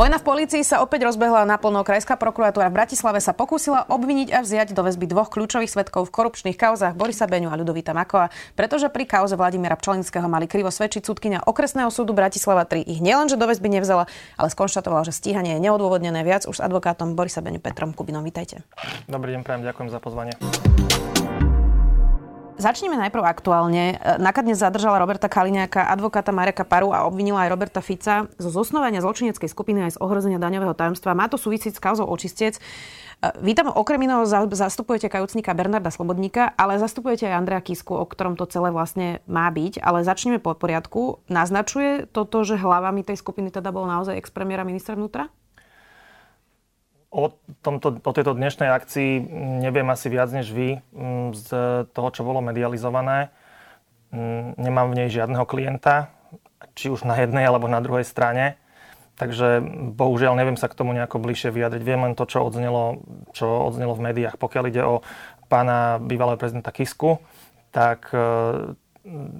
Vojna v polícii sa opäť rozbehla naplno. Krajská prokuratúra v Bratislave sa pokúsila obviniť a vziať do väzby dvoch kľúčových svetkov v korupčných kauzách Borisa Beňu a Ľudovita Makova, pretože pri kauze Vladimíra Pčolinského mali krivo svedčiť súdkynia okresného súdu Bratislava 3. Ich nielenže do väzby nevzala, ale skonštatovala, že stíhanie je neodôvodnené viac už s advokátom Borisa Beňu Petrom Kubinom. Vítajte. Dobrý deň, prajem, ďakujem za pozvanie. Začneme najprv aktuálne. NAKA dnes zadržala Roberta Kaliňáka, advokáta Mareka Paru a obvinila aj Roberta Fica zo zosnovania zločineckej skupiny aj z ohrozenia daňového tajomstva. Má to súvisieť s kauzou očistec. Vy tam okrem iného zastupujete kajúcnika Bernarda Slobodníka, ale zastupujete aj Andrea Kisku, o ktorom to celé vlastne má byť. Ale začneme po poriadku. Naznačuje toto, že hlavami tej skupiny teda bol naozaj ex-premiéra ministra vnútra? O, tomto, o tejto dnešnej akcii neviem asi viac než vy mm, z toho, čo bolo medializované. Mm, nemám v nej žiadneho klienta, či už na jednej alebo na druhej strane. Takže bohužiaľ neviem sa k tomu nejako bližšie vyjadriť. Viem len to, čo odznelo, čo odznelo v médiách. Pokiaľ ide o pána bývalého prezidenta Kisku, tak e,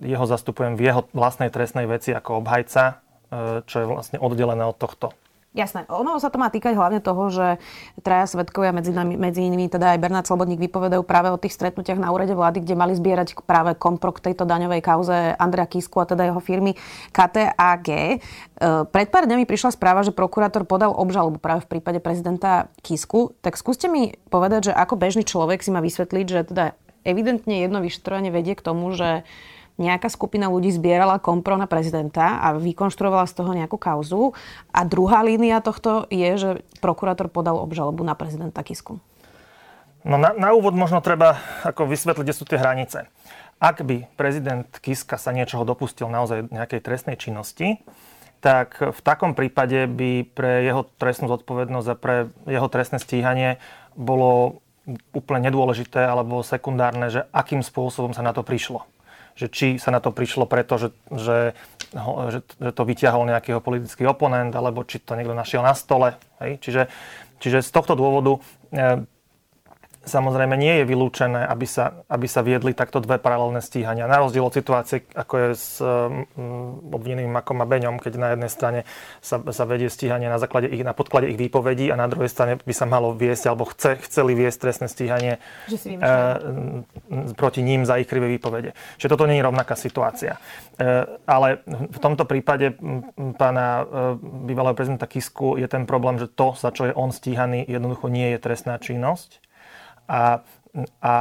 jeho zastupujem v jeho vlastnej trestnej veci ako obhajca, e, čo je vlastne oddelené od tohto Jasné. Ono sa to má týkať hlavne toho, že traja svetkovia, medzi, nami, medzi inými teda aj Bernard Slobodník, vypovedajú práve o tých stretnutiach na úrade vlády, kde mali zbierať práve kompro k tejto daňovej kauze Andrea Kisku a teda jeho firmy KTAG. E, pred pár dňami prišla správa, že prokurátor podal obžalobu práve v prípade prezidenta Kisku. Tak skúste mi povedať, že ako bežný človek si má vysvetliť, že teda evidentne jedno vyšetrovanie vedie k tomu, že nejaká skupina ľudí zbierala kompro na prezidenta a vykonštruovala z toho nejakú kauzu. A druhá línia tohto je, že prokurátor podal obžalobu na prezidenta Kisku. No na, na úvod možno treba ako vysvetliť, kde sú tie hranice. Ak by prezident Kiska sa niečoho dopustil naozaj nejakej trestnej činnosti, tak v takom prípade by pre jeho trestnú zodpovednosť a pre jeho trestné stíhanie bolo úplne nedôležité alebo sekundárne, že akým spôsobom sa na to prišlo že či sa na to prišlo preto, že, že, že, že to vyťahol nejaký politický oponent, alebo či to niekto našiel na stole. Hej? Čiže, čiže z tohto dôvodu e, Samozrejme nie je vylúčené, aby sa, aby sa viedli takto dve paralelné stíhania. Na rozdiel od situácie, ako je s um, obvineným Makom a Beňom, keď na jednej strane sa, sa vedie stíhanie na, základe ich, na podklade ich výpovedí a na druhej strane by sa malo viesť, alebo chce, chceli viesť trestné stíhanie e, proti ním za ich krivé výpovede. Čiže toto nie je rovnaká situácia. E, ale v tomto prípade pána e, bývalého prezidenta Kisku je ten problém, že to, za čo je on stíhaný, jednoducho nie je trestná činnosť a, a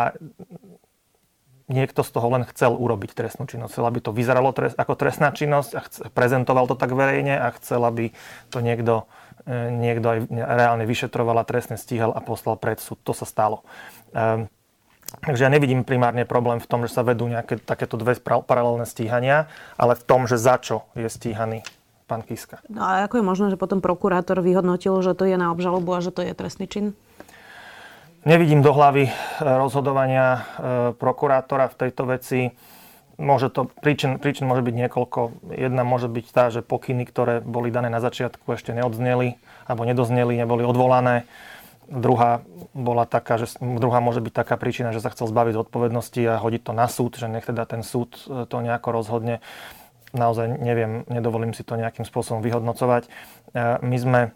niekto z toho len chcel urobiť trestnú činnosť. Chcel, aby to vyzeralo trest, ako trestná činnosť a chce, prezentoval to tak verejne a chcel, aby to niekto, e, niekto aj reálne vyšetroval a trestne stíhal a poslal pred súd. To sa stalo. Um, takže ja nevidím primárne problém v tom, že sa vedú nejaké takéto dve paralelné stíhania, ale v tom, že za čo je stíhaný pán Kiska. No a ako je možné, že potom prokurátor vyhodnotil, že to je na obžalobu a že to je trestný čin? Nevidím do hlavy e, rozhodovania e, prokurátora v tejto veci. Môže to, príčin, príčin môže byť niekoľko. Jedna môže byť tá, že pokyny, ktoré boli dané na začiatku, ešte neodzneli alebo nedozneli, neboli odvolané. Druhá bola taká, že druhá môže byť taká príčina, že sa chcel zbaviť odpovednosti a hodiť to na súd, že nech teda ten súd e, to nejako rozhodne. Naozaj neviem, nedovolím si to nejakým spôsobom vyhodnocovať. My sme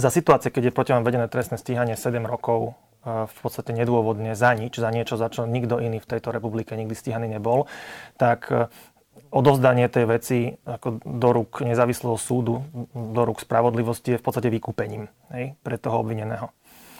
za situácie, keď je proti vám vedené trestné stíhanie 7 rokov, e, v podstate nedôvodne za nič, za niečo, za čo nikto iný v tejto republike nikdy stíhaný nebol, tak e, odovzdanie tej veci ako do rúk nezávislého súdu, do rúk spravodlivosti je v podstate vykúpením hej, pre toho obvineného.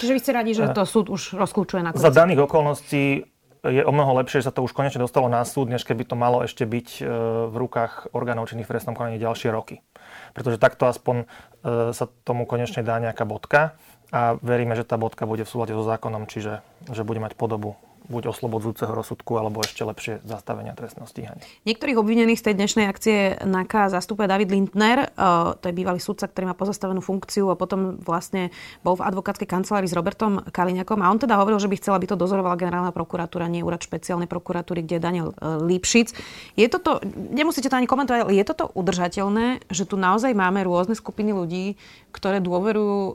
Čiže vy ste radi, že e, to súd už rozklúčuje na Za daných okolností je o mnoho lepšie, že sa to už konečne dostalo na súd, než keby to malo ešte byť v rukách orgánov činných v trestnom konaní ďalšie roky pretože takto aspoň sa tomu konečne dá nejaká bodka a veríme, že tá bodka bude v súlade so zákonom, čiže že bude mať podobu buď oslobodzujúceho rozsudku, alebo ešte lepšie zastavenia trestného stíhania. Niektorých obvinených z tej dnešnej akcie NAKA zastupuje David Lindner, to je bývalý sudca, ktorý má pozastavenú funkciu a potom vlastne bol v advokátskej kancelárii s Robertom Kaliňakom a on teda hovoril, že by chcela, aby to dozorovala generálna prokuratúra, nie úrad špeciálnej prokuratúry, kde je Daniel e, Lipšic. Je toto, nemusíte to ani komentovať, ale je toto udržateľné, že tu naozaj máme rôzne skupiny ľudí, ktoré dôverujú e,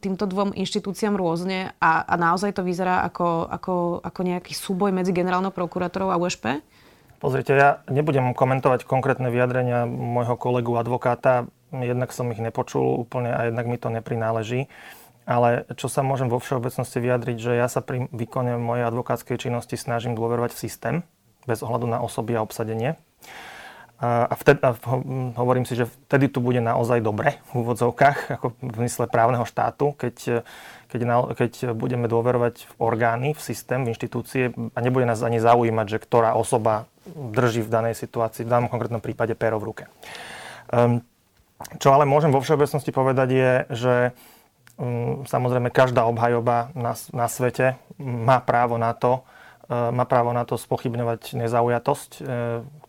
týmto dvom inštitúciám rôzne a, a naozaj to vyzerá ako, ako, ako nejaký súboj medzi generálnou prokurátorou a USP? Pozrite, ja nebudem komentovať konkrétne vyjadrenia môjho kolegu advokáta. Jednak som ich nepočul úplne a jednak mi to neprináleží. Ale čo sa môžem vo všeobecnosti vyjadriť, že ja sa pri výkone mojej advokátskej činnosti snažím dôverovať v systém, bez ohľadu na osoby a obsadenie. A, vtedy, a hovorím si, že vtedy tu bude naozaj dobre v úvodzovkách, ako v mysle právneho štátu, keď, keď, na, keď budeme dôverovať v orgány, v systém, v inštitúcie a nebude nás ani zaujímať, že ktorá osoba drží v danej situácii, v danom konkrétnom prípade péro v ruke. Um, čo ale môžem vo všeobecnosti povedať je, že um, samozrejme každá obhajoba na, na svete má právo na to, uh, má právo na to spochybňovať nezaujatosť uh,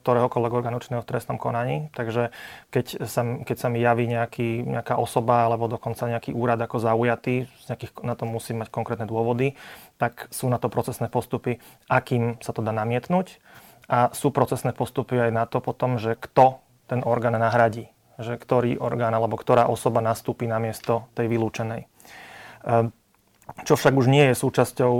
ktoréhokoľvek orgánu činného v trestnom konaní. Takže keď sa, keď sa mi javí nejaký, nejaká osoba alebo dokonca nejaký úrad ako zaujatý, nejakých, na to musí mať konkrétne dôvody, tak sú na to procesné postupy, akým sa to dá namietnúť. A sú procesné postupy aj na to potom, že kto ten orgán nahradí. Že ktorý orgán alebo ktorá osoba nastúpi na miesto tej vylúčenej. Čo však už nie je súčasťou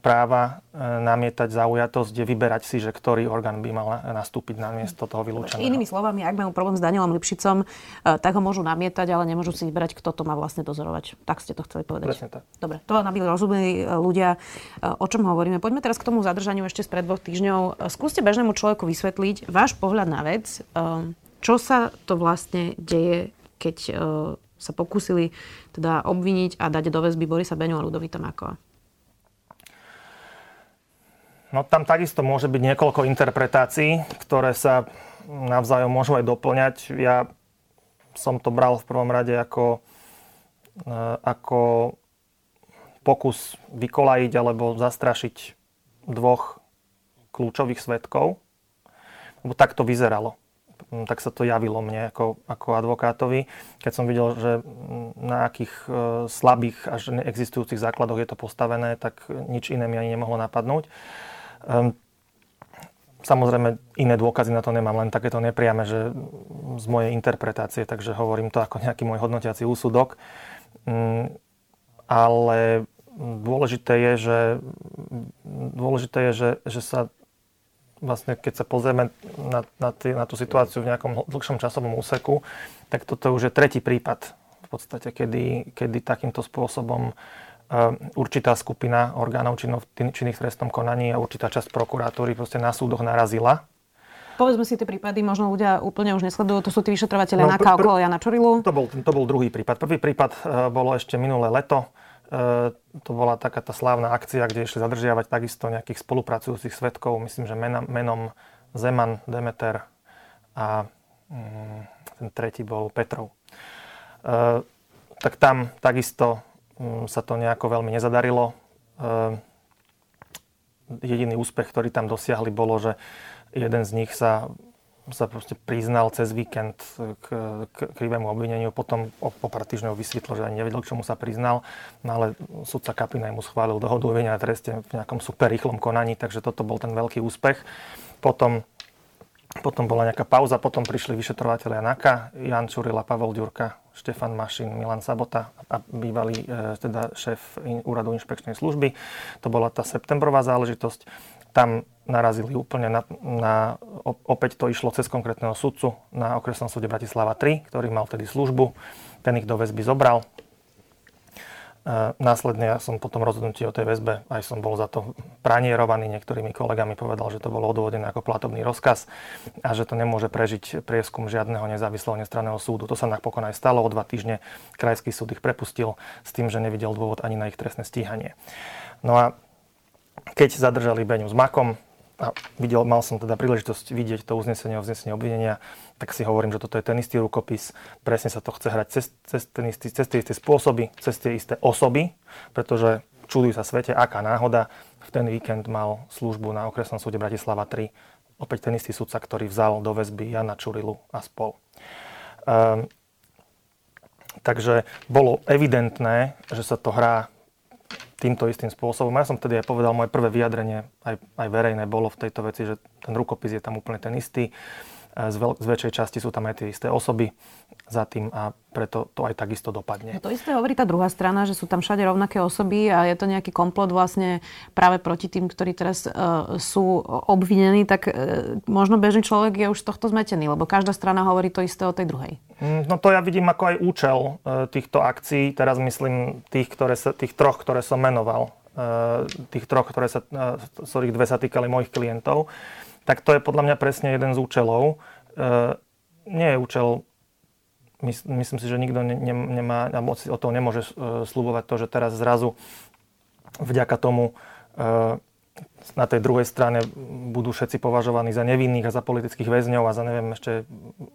práva e, namietať zaujatosť, je vyberať si, že ktorý orgán by mal nastúpiť na miesto toho vylúčeného. Inými slovami, ak majú problém s Danielom Lipšicom, e, tak ho môžu namietať, ale nemôžu si vyberať, kto to má vlastne dozorovať. Tak ste to chceli povedať. Presne tak. Dobre, to nabili rozumení e, ľudia, o čom hovoríme. Poďme teraz k tomu zadržaniu ešte spred dvoch týždňov. Skúste bežnému človeku vysvetliť váš pohľad na vec, čo sa to vlastne deje, keď sa pokúsili teda obviniť a dať do väzby Borisa Beňu a Ludovita Makova? No tam takisto môže byť niekoľko interpretácií, ktoré sa navzájom môžu aj doplňať. Ja som to bral v prvom rade ako, e, ako pokus vykolajiť alebo zastrašiť dvoch kľúčových svetkov. Lebo tak to vyzeralo. Mm, tak sa to javilo mne ako, ako advokátovi, keď som videl, že na akých e, slabých až neexistujúcich základoch je to postavené, tak nič iné mi ani nemohlo napadnúť. Um, Samozrejme, iné dôkazy na to nemám, len takéto nepriame, že z mojej interpretácie, takže hovorím to ako nejaký môj hodnotiaci úsudok. Um, ale dôležité je, že, dôležité je, že, že sa vlastne keď sa pozrieme na, na, tý, na tú situáciu v nejakom dlhšom časovom úseku, tak toto už je tretí prípad v podstate, kedy, kedy takýmto spôsobom uh, určitá skupina orgánov činných v trestnom konaní a určitá časť prokuratúry proste na súdoch narazila Povedzme si tie prípady, možno ľudia úplne už nesledujú. To sú tí vyšetrovateľe no, Naka okolo Jana Čorilu. To bol, to bol druhý prípad. Prvý prípad uh, bolo ešte minulé leto. Uh, to bola taká tá slávna akcia, kde išli zadržiavať takisto nejakých spolupracujúcich svetkov. Myslím, že menom, menom Zeman, Demeter a um, ten tretí bol Petrov. Uh, tak tam takisto um, sa to nejako veľmi nezadarilo. Uh, jediný úspech, ktorý tam dosiahli, bolo, že jeden z nich sa sa proste priznal cez víkend k, k krivému obvineniu, potom o, o pár týždňov vysvetlo, že ani nevedel, k čomu sa priznal, no ale sudca Kapinaj mu schválil dohodu o a treste v nejakom super rýchlom konaní, takže toto bol ten veľký úspech. Potom, potom bola nejaká pauza, potom prišli vyšetrovateľia NAKA, Jan Čurila, Pavel Ďurka, Štefan Mašin, Milan Sabota a bývalý e, teda šéf úradu inšpekčnej služby. To bola tá septembrová záležitosť. Tam narazili úplne na, na, opäť to išlo cez konkrétneho sudcu na okresnom súde Bratislava 3, ktorý mal vtedy službu. Ten ich do väzby zobral. E, následne ja som potom rozhodnutí o tej väzbe, aj som bol za to pranierovaný niektorými kolegami, povedal, že to bolo odôvodené ako platobný rozkaz a že to nemôže prežiť prieskum žiadneho nezávislého nestranného súdu. To sa napokon aj stalo. O dva týždne krajský súd ich prepustil s tým, že nevidel dôvod ani na ich trestné stíhanie. No a keď zadržali Beňu s Makom, a videl, mal som teda príležitosť vidieť to uznesenie o vznesení obvinenia, tak si hovorím, že toto je ten istý rukopis, presne sa to chce hrať cez, cez, ten istý, cez tie isté spôsoby, cez tie isté osoby, pretože čudujú sa svete, aká náhoda, v ten víkend mal službu na okresnom súde Bratislava 3 opäť ten istý sudca, ktorý vzal do väzby Jana Čurilu a spol. Um, takže bolo evidentné, že sa to hrá týmto istým spôsobom. Ja som tedy aj povedal, moje prvé vyjadrenie, aj, aj verejné, bolo v tejto veci, že ten rukopis je tam úplne ten istý. Z, veľ, z väčšej časti sú tam aj tie isté osoby za tým a preto to aj takisto dopadne. No to isté hovorí tá druhá strana, že sú tam všade rovnaké osoby a je to nejaký komplot vlastne práve proti tým, ktorí teraz uh, sú obvinení, tak uh, možno bežný človek je už z tohto zmetený, lebo každá strana hovorí to isté o tej druhej. Mm, no to ja vidím ako aj účel uh, týchto akcií, teraz myslím tých, ktoré sa, tých troch, ktoré som menoval, uh, tých troch, ktoré sa, uh, z ktorých dve sa týkali mojich klientov. Uh, tak to je podľa mňa presne jeden z účelov. E, nie je účel, myslím si, že nikto nemá, alebo o toho nemôže e, slúbovať to, že teraz zrazu vďaka tomu e, na tej druhej strane budú všetci považovaní za nevinných a za politických väzňov a za neviem ešte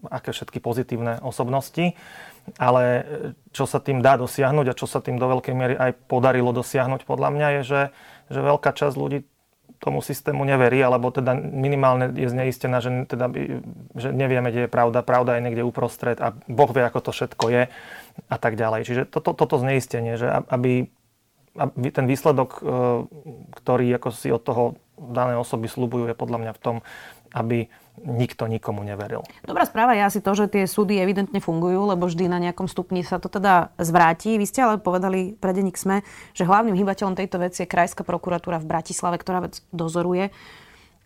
aké všetky pozitívne osobnosti. Ale čo sa tým dá dosiahnuť a čo sa tým do veľkej miery aj podarilo dosiahnuť podľa mňa je, že, že veľká časť ľudí tomu systému neverí, alebo teda minimálne je zneistená, že, teda, že nevieme, kde je pravda, pravda je niekde uprostred a Boh vie, ako to všetko je a tak ďalej. Čiže toto, toto zneistenie, že aby, aby ten výsledok, e, ktorý ako si od toho dané osoby slubujú, je podľa mňa v tom, aby nikto nikomu neveril. Dobrá správa je asi to, že tie súdy evidentne fungujú, lebo vždy na nejakom stupni sa to teda zvráti. Vy ste ale povedali pre denník SME, že hlavným hýbateľom tejto veci je Krajská prokuratúra v Bratislave, ktorá vec dozoruje.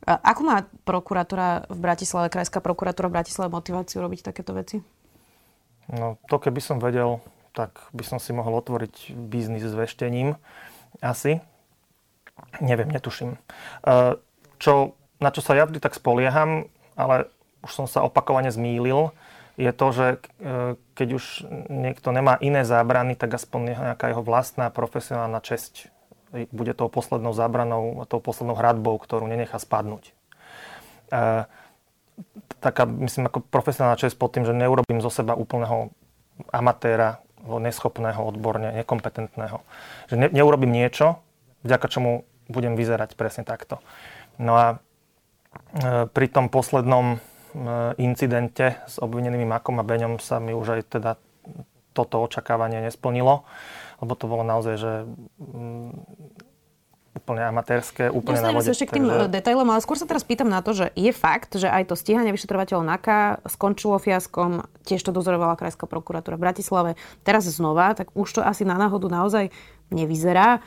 Ako má prokuratúra v Bratislave, Krajská prokuratúra v Bratislave motiváciu robiť takéto veci? No to keby som vedel, tak by som si mohol otvoriť biznis s veštením. Asi. Neviem, netuším. Čo, na čo sa ja vždy tak spolieham, ale už som sa opakovane zmýlil, je to, že e, keď už niekto nemá iné zábrany, tak aspoň nejaká jeho vlastná profesionálna česť bude tou poslednou zábranou, tou poslednou hradbou, ktorú nenechá spadnúť. E, taká, myslím, ako profesionálna česť pod tým, že neurobím zo seba úplného amatéra, neschopného, odborne, nekompetentného. Že ne, neurobím niečo, vďaka čomu budem vyzerať presne takto. No a pri tom poslednom e, incidente s obvinenými Makom a Beňom sa mi už aj teda toto očakávanie nesplnilo, lebo to bolo naozaj, že mm, úplne amatérske, úplne na vode. ešte k tým takže... detailom, ale skôr sa teraz pýtam na to, že je fakt, že aj to stíhanie vyšetrovateľov NAKA skončilo fiaskom, tiež to dozorovala Krajská prokuratúra v Bratislave. Teraz znova, tak už to asi na náhodu naozaj nevyzerá. E,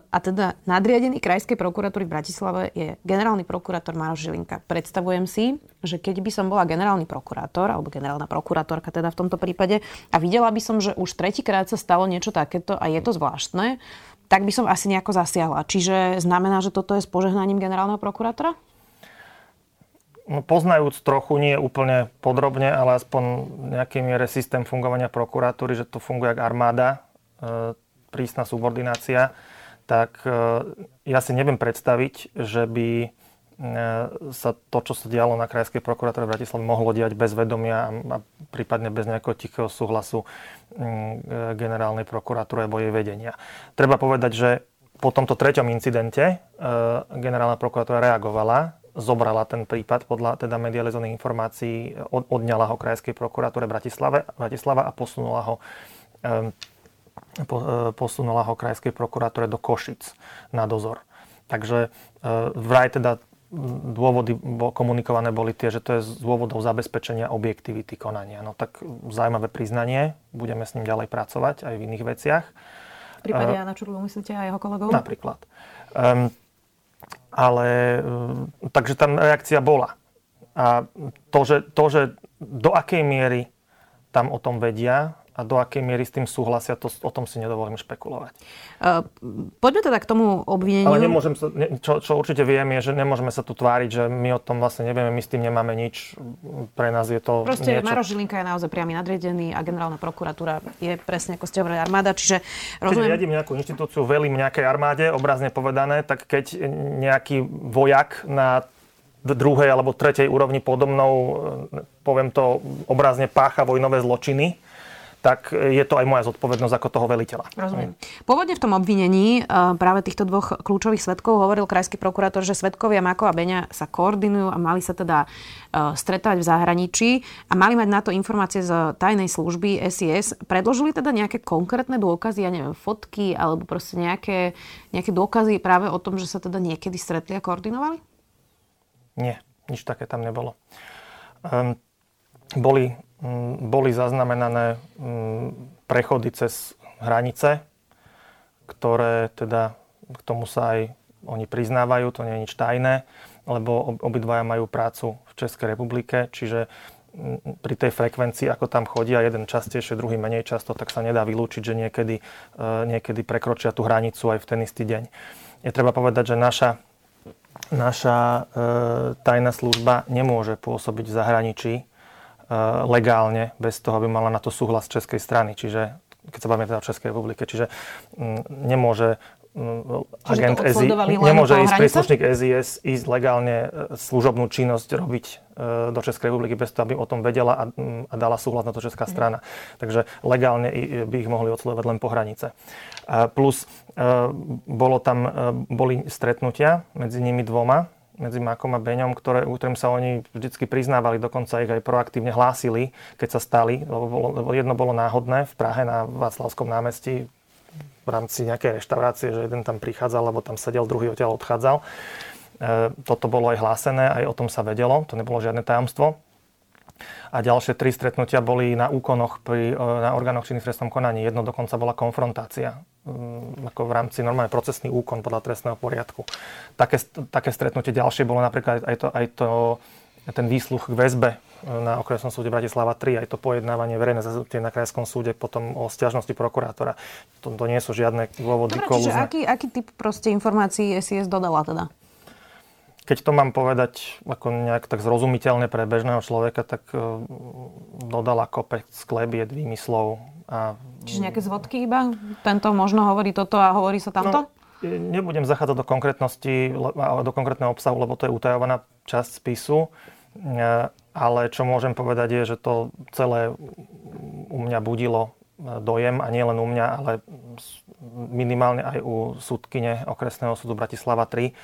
a teda nadriadený Krajskej prokuratúry v Bratislave je generálny prokurátor Maroš Žilinka. Predstavujem si, že keď by som bola generálny prokurátor, alebo generálna prokurátorka teda v tomto prípade, a videla by som, že už tretíkrát sa stalo niečo takéto a je to zvláštne, tak by som asi nejako zasiahla. Čiže znamená, že toto je s požehnaním generálneho prokurátora? No, poznajúc trochu, nie úplne podrobne, ale aspoň nejaký miere systém fungovania prokuratúry, že to funguje ako armáda, e, prísna subordinácia, tak e, ja si neviem predstaviť, že by e, sa to, čo sa dialo na Krajskej prokuratúre Bratislave, mohlo diať bez vedomia a prípadne bez nejakého tichého súhlasu mm, generálnej prokuratúry alebo jej vedenia. Treba povedať, že po tomto treťom incidente generálna prokuratúra reagovala zobrala ten prípad podľa teda medializovaných informácií, od, odňala ho Krajskej prokuratúre Bratislava a posunula ho posunula ho Krajskej prokuratúre do Košic na dozor. Takže uh, vraj teda dôvody komunikované boli tie, že to je z dôvodov zabezpečenia objektivity konania. No tak zaujímavé priznanie, budeme s ním ďalej pracovať aj v iných veciach. V prípade Jana Čurlu myslíte a jeho kolegov? Napríklad. Um, ale e, takže tam reakcia bola. A to že, to, že do akej miery tam o tom vedia, a do akej miery s tým súhlasia, to, o tom si nedovolím špekulovať. Uh, poďme teda k tomu obvineniu. Ale nemôžem sa, ne, čo, čo určite viem, je, že nemôžeme sa tu tváriť, že my o tom vlastne nevieme, my s tým nemáme nič. Pre nás je to Proste niečo... Maro Žilinka je naozaj priamy nadriedený a generálna prokuratúra je presne ako ste hovorili armáda, čiže rozumiem... Keď riadím nejakú inštitúciu, velím nejakej armáde, obrazne povedané, tak keď nejaký vojak na druhej alebo tretej úrovni podo mnou, poviem to obrazne, pácha vojnové zločiny, tak je to aj moja zodpovednosť ako toho veliteľa. Rozumiem. Pôvodne v tom obvinení e, práve týchto dvoch kľúčových svetkov hovoril krajský prokurátor, že svetkovia Mako a Beňa sa koordinujú a mali sa teda e, stretávať v zahraničí a mali mať na to informácie z tajnej služby SIS. Predložili teda nejaké konkrétne dôkazy, ja neviem, fotky alebo proste nejaké, nejaké dôkazy práve o tom, že sa teda niekedy stretli a koordinovali? Nie, nič také tam nebolo. Um, boli boli zaznamenané mm, prechody cez hranice, ktoré teda k tomu sa aj oni priznávajú, to nie je nič tajné, lebo obidvaja majú prácu v Českej republike, čiže mm, pri tej frekvencii, ako tam chodia, jeden častejšie, druhý menej často, tak sa nedá vylúčiť, že niekedy, e, niekedy prekročia tú hranicu aj v ten istý deň. Je treba povedať, že naša, naša e, tajná služba nemôže pôsobiť v zahraničí, Eh, legálne, bez toho, aby mala na to súhlas českej strany. Čiže keď sa bavíme teda o Českej republike. Čiže mm, nemôže mm, agent SI, nemôže ísť príslušník SIS ísť legálne eh, služobnú činnosť robiť eh, do Českej republiky bez toho, aby o tom vedela a, mm, a dala súhlas na to česká strana. Mm. Takže legálne by ich mohli odsledovať len po hranice. Plus bolo tam, boli stretnutia medzi nimi dvoma, medzi Makom a Beňom, ktoré, ktorým sa oni vždy priznávali, dokonca ich aj proaktívne hlásili, keď sa stali, lebo, lebo jedno bolo náhodné v Prahe na Václavskom námestí v rámci nejakej reštaurácie, že jeden tam prichádzal, alebo tam sedel, druhý odtiaľ odchádzal. E, toto bolo aj hlásené, aj o tom sa vedelo, to nebolo žiadne tajomstvo. A ďalšie tri stretnutia boli na úkonoch pri, e, na orgánoch činných trestnom konaní. Jedno dokonca bola konfrontácia ako v rámci normálne procesný úkon podľa trestného poriadku. Také, také stretnutie ďalšie bolo napríklad aj to, aj to ten výsluch k väzbe na okresnom súde Bratislava 3, aj to pojednávanie verejné zaznutie na krajskom súde potom o stiažnosti prokurátora. To, to nie sú žiadne dôvody Dobre, čiže aký, aký typ proste informácií SIS dodala teda? Keď to mám povedať ako nejak tak zrozumiteľne pre bežného človeka, tak uh, dodala kopec sklebiet, výmyslov, a... Čiže nejaké zvodky iba? Tento možno hovorí toto a hovorí sa tamto? No, nebudem zachádzať do konkrétnosti, do konkrétneho obsahu, lebo to je utajovaná časť spisu. E, ale čo môžem povedať je, že to celé u mňa budilo e, dojem a nie len u mňa, ale minimálne aj u súdkyne okresného súdu Bratislava 3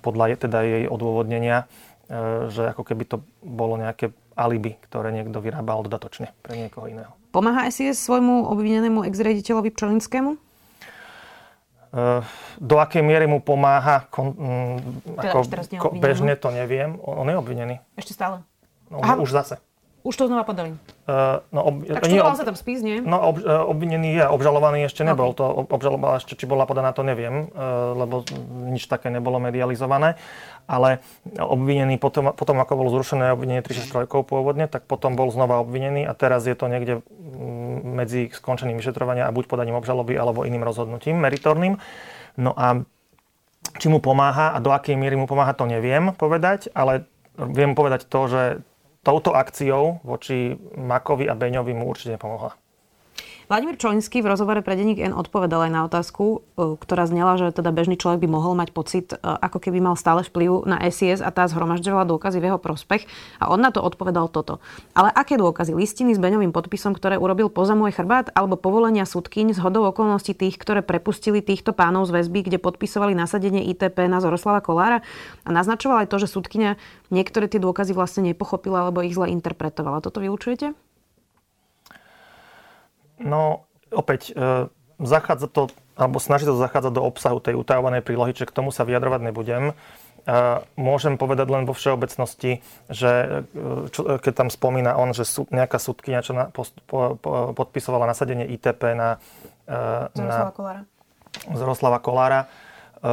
podľa teda jej odôvodnenia, e, že ako keby to bolo nejaké alibi, ktoré niekto vyrábal dodatočne pre niekoho iného. Pomáha SIS svojmu obvinenému ex-rediteľovi Pčolinskému? Uh, do akej miery mu pomáha, kon, um, teda ako, ko, bežne to neviem. On, on je obvinený. Ešte stále? No, Aha. už zase. Už to znova podali. Uh, no, ob, tak študoval sa tam spis, nie? No, ob, uh, obvinený je, obžalovaný ešte nebol. Okay. To obžaloba ešte, či bola podaná, to neviem, uh, lebo nič také nebolo medializované. Ale obvinený potom, potom ako bolo zrušené obvinenie 363 pôvodne, tak potom bol znova obvinený a teraz je to niekde mm, medzi skončeným vyšetrovania a buď podaním obžaloby alebo iným rozhodnutím meritorným. No a či mu pomáha a do akej miery mu pomáha, to neviem povedať, ale viem povedať to, že touto akciou voči Makovi a Beňovi mu určite nepomohla. Vladimír Čolinský v rozhovore pre denník N odpovedal aj na otázku, e, ktorá znela, že teda bežný človek by mohol mať pocit, e, ako keby mal stále vplyv na SIS a tá zhromažďovala dôkazy v jeho prospech. A on na to odpovedal toto. Ale aké dôkazy? Listiny s Beňovým podpisom, ktoré urobil poza môj chrbát, alebo povolenia súdkyň z hodou okolností tých, ktoré prepustili týchto pánov z väzby, kde podpisovali nasadenie ITP na Zoroslava Kolára a naznačoval aj to, že súdkyňa niektoré tie dôkazy vlastne nepochopila alebo ich zle interpretovala. Toto vylučujete? No, opäť, e, zachádza to, alebo snaží sa to zachádzať do obsahu tej utajovanej prílohy, čiže k tomu sa vyjadrovať nebudem. E, môžem povedať len vo všeobecnosti, že e, čo, keď tam spomína on, že sú, nejaká súdkynia, čo na, post, po, po, podpisovala nasadenie ITP na... E, Zoroslava Kolára. Zoroslava Kolára. E,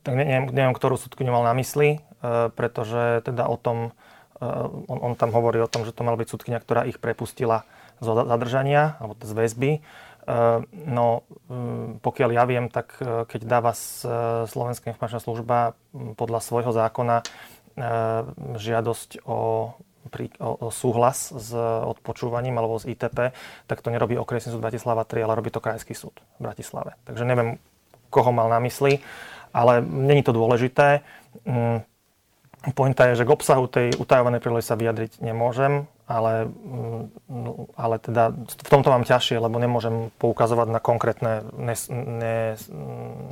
tak neviem, neviem, ktorú súdkyňu mal na mysli, e, pretože teda o tom, e, on, on tam hovorí o tom, že to mala byť súdkynia, ktorá ich prepustila zadržania alebo z väzby. E, no, e, pokiaľ ja viem, tak e, keď dáva Slovenská informačná služba podľa svojho zákona žiadosť o, o, o súhlas s odpočúvaním alebo s ITP, tak to nerobí okresný súd Bratislava 3, ale robí to krajský súd v Bratislave. Takže neviem, koho mal na mysli, ale není to dôležité. Mm, pointa je, že k obsahu tej utajovanej prílohy sa vyjadriť nemôžem ale, mm, ale teda v tomto mám ťažšie, lebo nemôžem poukazovať na konkrétne nes, ne,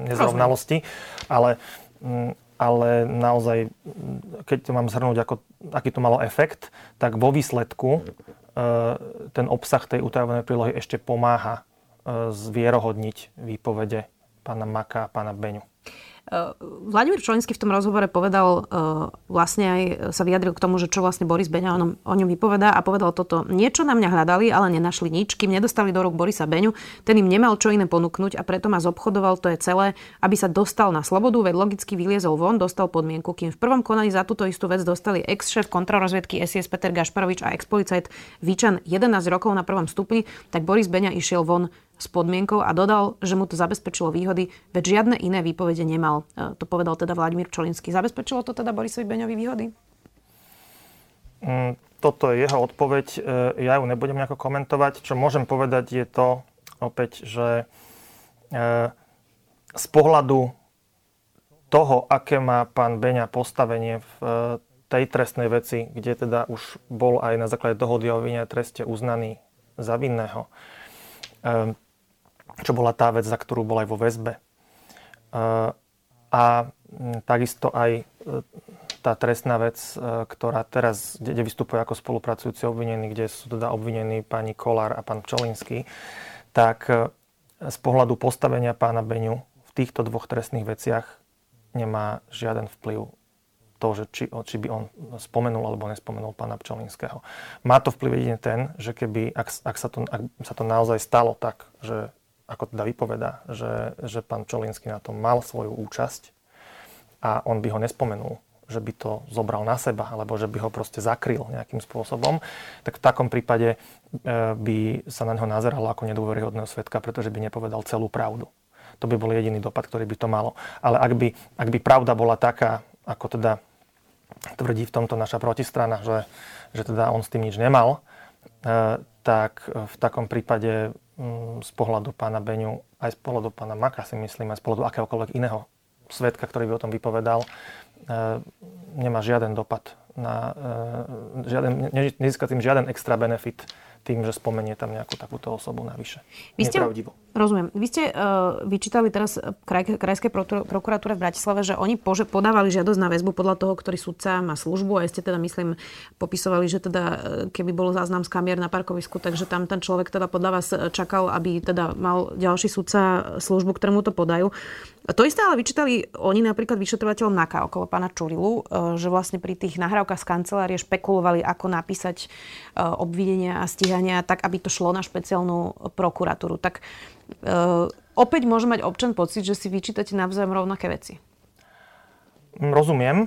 nezrovnalosti, ale, mm, ale naozaj, keď to mám zhrnúť, ako, aký to malo efekt, tak vo výsledku ten obsah tej utajovanej prílohy ešte pomáha zvierohodniť výpovede pána Maka a pána Beňu. Eh, Vladimír Čolinský v tom rozhovore povedal, eh, vlastne aj sa vyjadril k tomu, že čo vlastne Boris Beňa o o ňom vypovedá a povedal toto. Niečo na mňa hľadali, ale nenašli nič, kým nedostali do rúk Borisa Beňu. Ten im nemal čo iné ponúknuť a preto ma zobchodoval, to je celé, aby sa dostal na slobodu, veď logicky vyliezol von, dostal podmienku, kým v prvom konaní za túto istú vec dostali ex-šéf kontrarozviedky SIS Peter Gašparovič a ex-policajt Víčan 11 rokov na prvom stupni, tak Boris Beňa išiel von s podmienkou a dodal, že mu to zabezpečilo výhody, veď žiadne iné výpovede nemal. E, to povedal teda Vladimír Čolinský. Zabezpečilo to teda Borisovi Beňovi výhody? Mm, toto je jeho odpoveď. E, ja ju nebudem nejako komentovať. Čo môžem povedať je to opäť, že e, z pohľadu toho, aké má pán Beňa postavenie v tej trestnej veci, kde teda už bol aj na základe dohody o vine treste uznaný za vinného, čo bola tá vec, za ktorú bol aj vo väzbe. A takisto aj e, tá trestná vec, e, ktorá teraz, kde vystupuje ako spolupracujúci obvinení, kde sú teda obvinení pani Kolár a pán Pčolinský, tak e, z pohľadu postavenia pána Beňu v týchto dvoch trestných veciach nemá žiaden vplyv to, že či, či by on spomenul alebo nespomenul pána Pčolinského. Má to vplyv jedine ten, že keby, ak, ak, sa to, ak sa to naozaj stalo tak, že ako teda vypoveda, že, že pán Čolinský na tom mal svoju účasť a on by ho nespomenul, že by to zobral na seba, alebo že by ho proste zakryl nejakým spôsobom, tak v takom prípade e, by sa na neho nazeralo ako nedôveryhodného svetka, pretože by nepovedal celú pravdu. To by bol jediný dopad, ktorý by to malo. Ale ak by, ak by pravda bola taká, ako teda tvrdí v tomto naša protistrana, že, že teda on s tým nič nemal, e, tak v takom prípade Mm, z pohľadu pána Beňu, aj z pohľadu pána Maka si myslím, aj z pohľadu akéhokoľvek iného svetka, ktorý by o tom vypovedal, e, nemá žiaden dopad na, e, žiaden, nezíska tým žiaden extra benefit tým, že spomenie tam nejakú takúto osobu navyše. Vy ste, Nepravdivo. Rozumiem. Vy ste uh, vyčítali teraz kraj, Krajskej prokuratúre v Bratislave, že oni pože, podávali žiadosť na väzbu podľa toho, ktorý sudca má službu a ste teda, myslím, popisovali, že teda keby bol záznam z kamier na parkovisku, takže tam ten človek teda podľa vás čakal, aby teda mal ďalší sudca službu, ktorému to podajú. To isté ale vyčítali oni napríklad vyšetrovateľom NAKA okolo pána Čurilu, e, že vlastne pri tých nahrávkach z kancelárie špekulovali, ako napísať e, obvinenia a stíhania tak, aby to šlo na špeciálnu prokuratúru. Tak e, opäť môže mať občan pocit, že si vyčítate navzájom rovnaké veci. Rozumiem.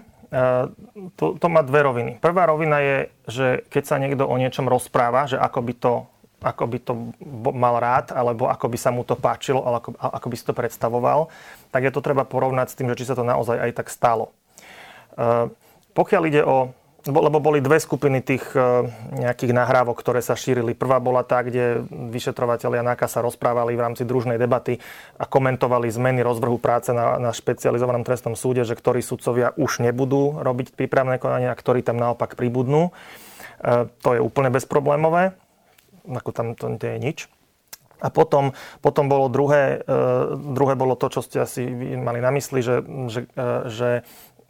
To, to má dve roviny. Prvá rovina je, že keď sa niekto o niečom rozpráva, že ako by to ako by to mal rád, alebo ako by sa mu to páčilo, alebo ako, ako by si to predstavoval, tak je to treba porovnať s tým, že či sa to naozaj aj tak stalo. Uh, pokiaľ ide o lebo boli dve skupiny tých uh, nejakých nahrávok, ktoré sa šírili. Prvá bola tá, kde vyšetrovateľia NAKA sa rozprávali v rámci družnej debaty a komentovali zmeny rozvrhu práce na, na špecializovanom trestnom súde, že ktorí sudcovia už nebudú robiť prípravné konania a ktorí tam naopak pribudnú. Uh, to je úplne bezproblémové ako tam to nie je nič. A potom, potom bolo druhé, e, druhé bolo to, čo ste asi mali na mysli, že, že, e, že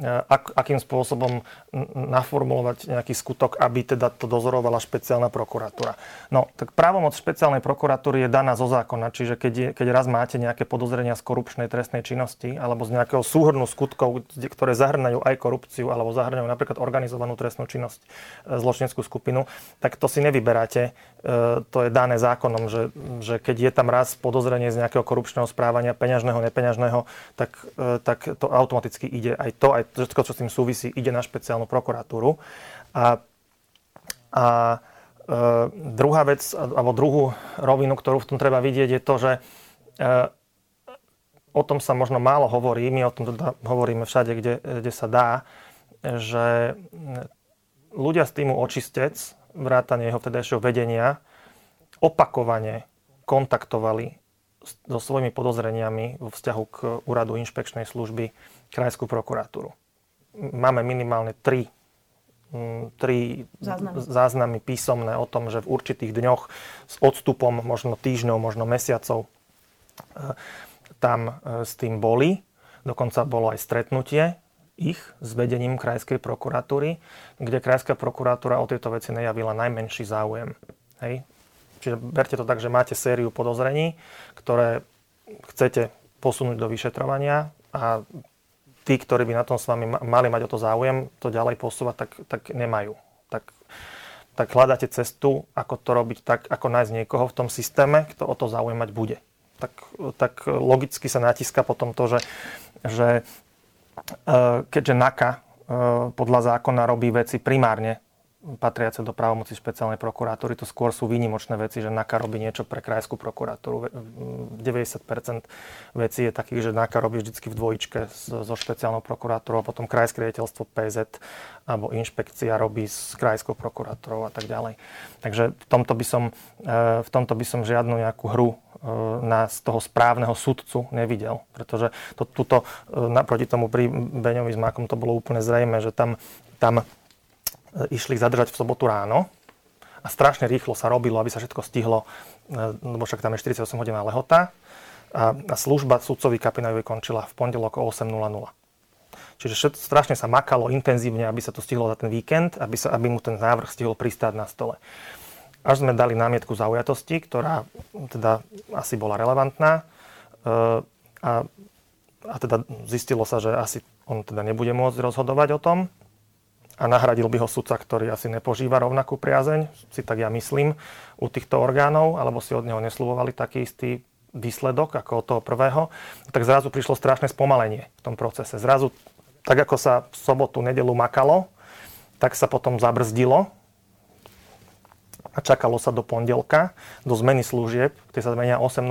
ak, akým spôsobom naformulovať nejaký skutok, aby teda to dozorovala špeciálna prokuratúra. No, tak právomoc špeciálnej prokuratúry je daná zo zákona, čiže keď, je, keď raz máte nejaké podozrenia z korupčnej trestnej činnosti alebo z nejakého súhrnu skutkov, ktoré zahrňajú aj korupciu alebo zahrňajú napríklad organizovanú trestnú činnosť, e, zločineckú skupinu, tak to si nevyberáte. E, to je dané zákonom, že, že keď je tam raz podozrenie z nejakého korupčného správania, peňažného, nepeňažného, tak, e, tak to automaticky ide aj to, všetko, čo s tým súvisí, ide na špeciálnu prokuratúru. A, a e, druhá vec, alebo druhú rovinu, ktorú v tom treba vidieť, je to, že e, o tom sa možno málo hovorí, my o tom teda hovoríme všade, kde, kde sa dá, že ľudia z týmu očistec, vrátane jeho vtedajšieho vedenia, opakovane kontaktovali so svojimi podozreniami vo vzťahu k úradu inšpekčnej služby Krajskú prokuratúru. Máme minimálne tri tri záznamy. záznamy písomné o tom, že v určitých dňoch s odstupom možno týždňov, možno mesiacov tam s tým boli. Dokonca bolo aj stretnutie ich s vedením Krajskej prokuratúry, kde Krajská prokuratúra o tieto veci nejavila najmenší záujem. Hej. Čiže berte to tak, že máte sériu podozrení, ktoré chcete posunúť do vyšetrovania a tí, ktorí by na tom s vami mali mať o to záujem, to ďalej posúvať, tak, tak nemajú. Tak, tak hľadáte cestu, ako to robiť tak, ako nájsť niekoho v tom systéme, kto o to zaujímať bude. Tak, tak logicky sa natíska potom to, že, že Eh, keďže NAKA eh, podľa zákona robí veci primárne patriace do právomoci špeciálnej prokuratúry. To skôr sú výnimočné veci, že NAKA robí niečo pre krajskú prokuratúru. 90% vecí je takých, že NAKA robí vždy v dvojičke so špeciálnou prokuratúrou potom krajské riaditeľstvo PZ alebo inšpekcia robí s krajskou prokuratúrou a tak ďalej. Takže v tomto by som, eh, v tomto by som žiadnu nejakú hru E, na z toho správneho sudcu nevidel. Pretože to, tuto, e, naproti tomu pri Beňovi s Mákom to bolo úplne zrejme, že tam, tam išli zadržať v sobotu ráno a strašne rýchlo sa robilo, aby sa všetko stihlo, lebo však tam je 48 hodinová lehota a, a služba sudcovi Kapinajovej končila v pondelok o 8.00. Čiže všetko, strašne sa makalo intenzívne, aby sa to stihlo za ten víkend, aby, sa, aby mu ten návrh stihol pristáť na stole až sme dali námietku zaujatosti, ktorá teda asi bola relevantná eh, a, a teda zistilo sa, že asi on teda nebude môcť rozhodovať o tom a nahradil by ho sudca, ktorý asi nepožíva rovnakú priazeň, si tak ja myslím, u týchto orgánov, alebo si od neho neslúbovali taký istý výsledok ako od toho prvého, tak zrazu prišlo strašné spomalenie v tom procese. Zrazu, tak ako sa v sobotu, nedelu makalo, tak sa potom zabrzdilo a čakalo sa do pondelka, do zmeny služieb, ktoré sa zmenia 8.00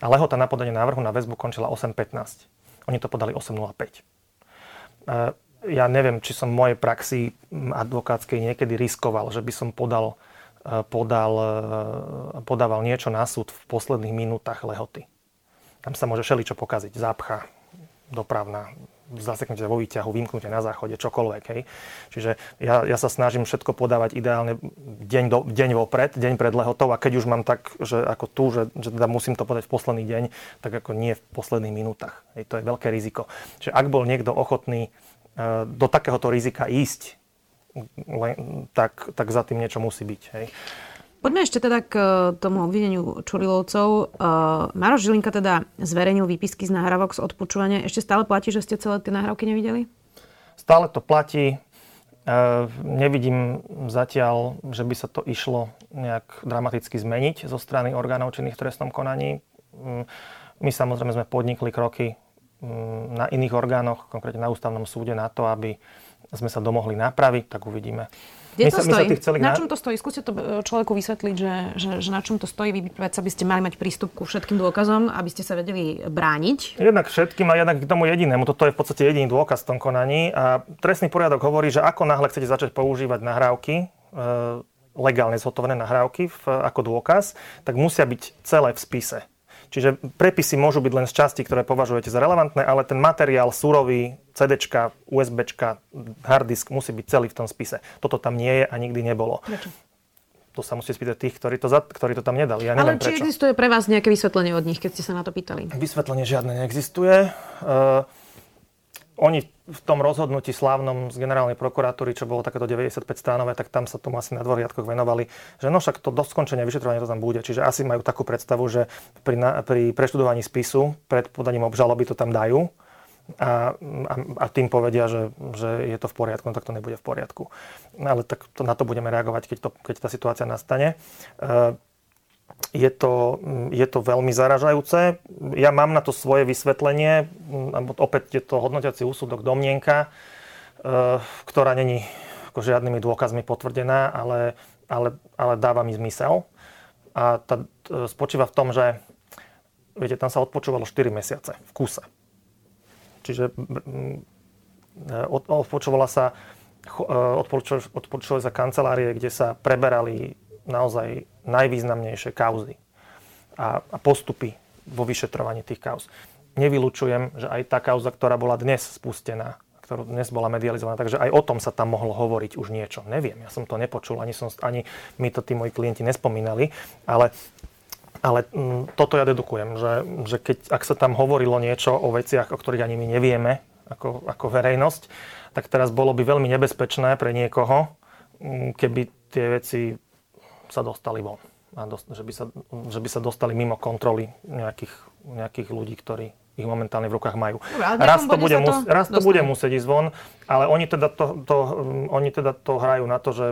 a lehota na podanie návrhu na väzbu končila 8.15. Oni to podali 8.05. Ja neviem, či som v mojej praxi advokátskej niekedy riskoval, že by som podal, e, podal, e, podával niečo na súd v posledných minútach lehoty. Tam sa môže všeličo pokaziť. Zápcha, dopravná, zaseknutie vo výťahu, vymknutie na záchode, čokoľvek. Hej. Čiže ja, ja sa snažím všetko podávať ideálne deň, do, deň vopred, deň pred lehotou a keď už mám tak, že ako tu, že, že teda musím to podať v posledný deň, tak ako nie v posledných minútach. Hej. To je veľké riziko. Čiže ak bol niekto ochotný do takéhoto rizika ísť, tak, tak za tým niečo musí byť. Hej. Poďme ešte teda k e, tomu obvineniu Čurilovcov. Uh, Maroš Žilinka teda zverejnil výpisky z nahrávok z odpočúvania. Ešte stále platí, že ste celé tie nahrávky nevideli? Stále to platí. Nevidím zatiaľ, že by sa to išlo nejak dramaticky zmeniť zo strany orgánov činných v trestnom konaní. Um, my samozrejme sme podnikli kroky na iných orgánoch, konkrétne na ústavnom súde, na to, aby sme sa domohli nápravy, tak uvidíme. Kde my to sa, stojí? My sa. Na čom to stojí? Skúste to e, človeku vysvetliť, že, že, že na čom to stojí. Vy predsa by ste mali mať prístup ku všetkým dôkazom, aby ste sa vedeli brániť. Jednak všetkým a jednak k tomu jedinému. Toto je v podstate jediný dôkaz v tom konaní. A trestný poriadok hovorí, že ako náhle chcete začať používať nahrávky, e, legálne zhotovené nahrávky v, ako dôkaz, tak musia byť celé v spise. Čiže prepisy môžu byť len z časti, ktoré považujete za relevantné, ale ten materiál surový, CD, USB, harddisk musí byť celý v tom spise. Toto tam nie je a nikdy nebolo. Prečo? To sa musí spýtať tých, ktorí to, za, ktorí to tam nedali. Ja neviem Ale či prečo. existuje pre vás nejaké vysvetlenie od nich, keď ste sa na to pýtali? Vysvetlenie žiadne neexistuje. Uh, oni v tom rozhodnutí slávnom z generálnej prokuratúry, čo bolo takéto 95 stránové, tak tam sa tomu asi na dvoch riadkoch venovali, že no však to do skončenia vyšetrovania to tam bude. Čiže asi majú takú predstavu, že pri, na, pri preštudovaní spisu pred podaním obžaloby to tam dajú a, a, a tým povedia, že, že je to v poriadku, no tak to nebude v poriadku. Ale tak to, na to budeme reagovať, keď, to, keď tá situácia nastane. Uh, je to, je to veľmi zaražajúce. Ja mám na to svoje vysvetlenie, opäť je to hodnotiaci úsudok domnienka, e, ktorá není ako žiadnymi dôkazmi potvrdená, ale, ale, ale dáva mi zmysel. A tá e, spočíva v tom, že viete, tam sa odpočúvalo 4 mesiace v kuse. Čiže e, odpočúvala sa odpočúvali sa kancelárie, kde sa preberali naozaj najvýznamnejšie kauzy a, a postupy vo vyšetrovaní tých kauz. Nevylučujem, že aj tá kauza, ktorá bola dnes spustená, ktorú dnes bola medializovaná, takže aj o tom sa tam mohlo hovoriť už niečo. Neviem, ja som to nepočul, ani, som, ani mi to tí moji klienti nespomínali, ale ale m, mm, toto ja dedukujem, že, že keď, ak sa tam hovorilo niečo o veciach, o ktorých ani my nevieme ako, ako verejnosť, tak teraz bolo by veľmi nebezpečné pre niekoho, mm, keby tie veci sa dostali von. A dost, že, by sa, že by sa dostali mimo kontroly nejakých, nejakých ľudí, ktorí ich momentálne v rukách majú. Dobre, raz to, bude, to, mus, raz to bude musieť ísť von, ale oni teda to, to, um, oni teda to hrajú na to, že,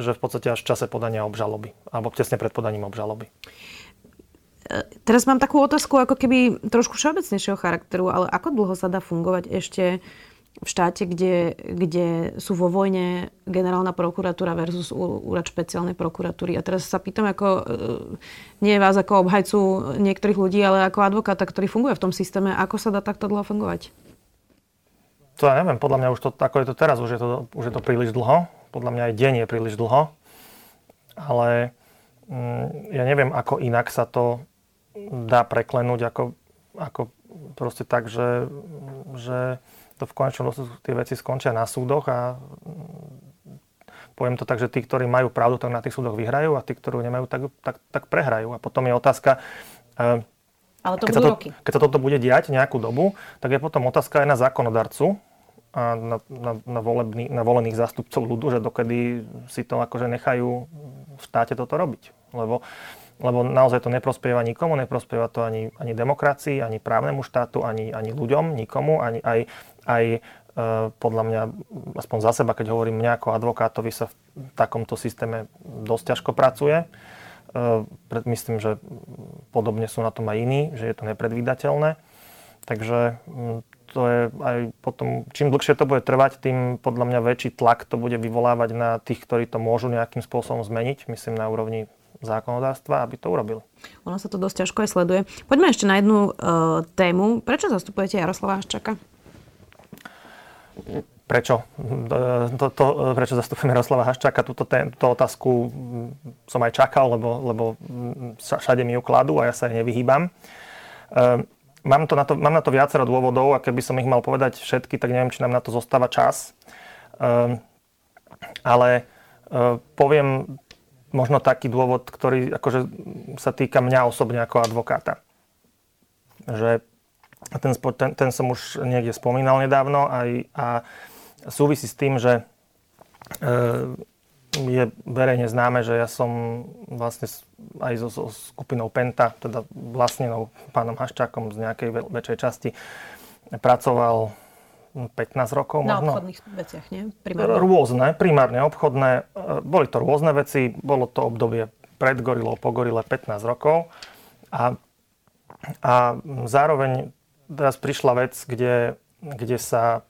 že v podstate až v čase podania obžaloby, alebo tesne pred podaním obžaloby. E, teraz mám takú otázku, ako keby trošku všeobecnejšieho charakteru, ale ako dlho sa dá fungovať ešte v štáte, kde, kde sú vo vojne generálna prokuratúra versus úrad špeciálnej prokuratúry. A teraz sa pýtam, ako, e, nie vás ako obhajcu niektorých ľudí, ale ako advokáta, ktorý funguje v tom systéme, ako sa dá takto dlho fungovať? To ja neviem, podľa mňa už to, ako je to teraz, už je to, už je to príliš dlho. Podľa mňa aj deň je príliš dlho. Ale mm, ja neviem, ako inak sa to dá preklenúť, ako, ako proste tak, že, že to v konečnom dôsledku tie veci skončia na súdoch a mm, poviem to tak, že tí, ktorí majú pravdu, tak na tých súdoch vyhrajú a tí, ktorí nemajú, tak, tak, tak prehrajú. A potom je otázka, eh, ale to keď, sa to, roky. keď sa toto bude diať nejakú dobu, tak je potom otázka aj na zákonodarcu a na, na, na, volebný, na volených zástupcov ľudu, že dokedy si to akože nechajú v štáte toto robiť. Lebo lebo naozaj to neprospieva nikomu, neprospieva to ani, ani demokracii, ani právnemu štátu, ani, ani ľuďom, nikomu, ani aj, aj e, podľa mňa, aspoň za seba, keď hovorím mňa ako advokátovi, sa v takomto systéme dosť ťažko pracuje. E, myslím, že podobne sú na tom aj iní, že je to nepredvídateľné. Takže to je aj potom, čím dlhšie to bude trvať, tým podľa mňa väčší tlak to bude vyvolávať na tých, ktorí to môžu nejakým spôsobom zmeniť, myslím na úrovni zákonodárstva, aby to urobili. Ono sa to dosť ťažko aj sleduje. Poďme ešte na jednu uh, tému. Prečo zastupujete Jaroslava Haščaka? Prečo? To, to, prečo zastupujeme Jaroslava Haščáka? Túto, túto otázku som aj čakal, lebo, lebo všade mi ju kladú a ja sa jej nevyhýbam. Uh, mám, to na to, mám na to viacero dôvodov a keby som ich mal povedať všetky, tak neviem, či nám na to zostáva čas. Uh, ale uh, poviem možno taký dôvod, ktorý akože sa týka mňa osobne ako advokáta. Že ten, ten, ten som už niekde spomínal nedávno aj, a súvisí s tým, že e, je verejne známe, že ja som vlastne aj so, so skupinou Penta, teda vlastnenou pánom Haščákom z nejakej väčšej časti, pracoval 15 rokov Na možno. obchodných veciach, nie? Primárne. Rôzne, primárne obchodné. E, boli to rôzne veci. Bolo to obdobie pred gorilou, po gorile 15 rokov. A, a zároveň teraz prišla vec, kde, kde, sa,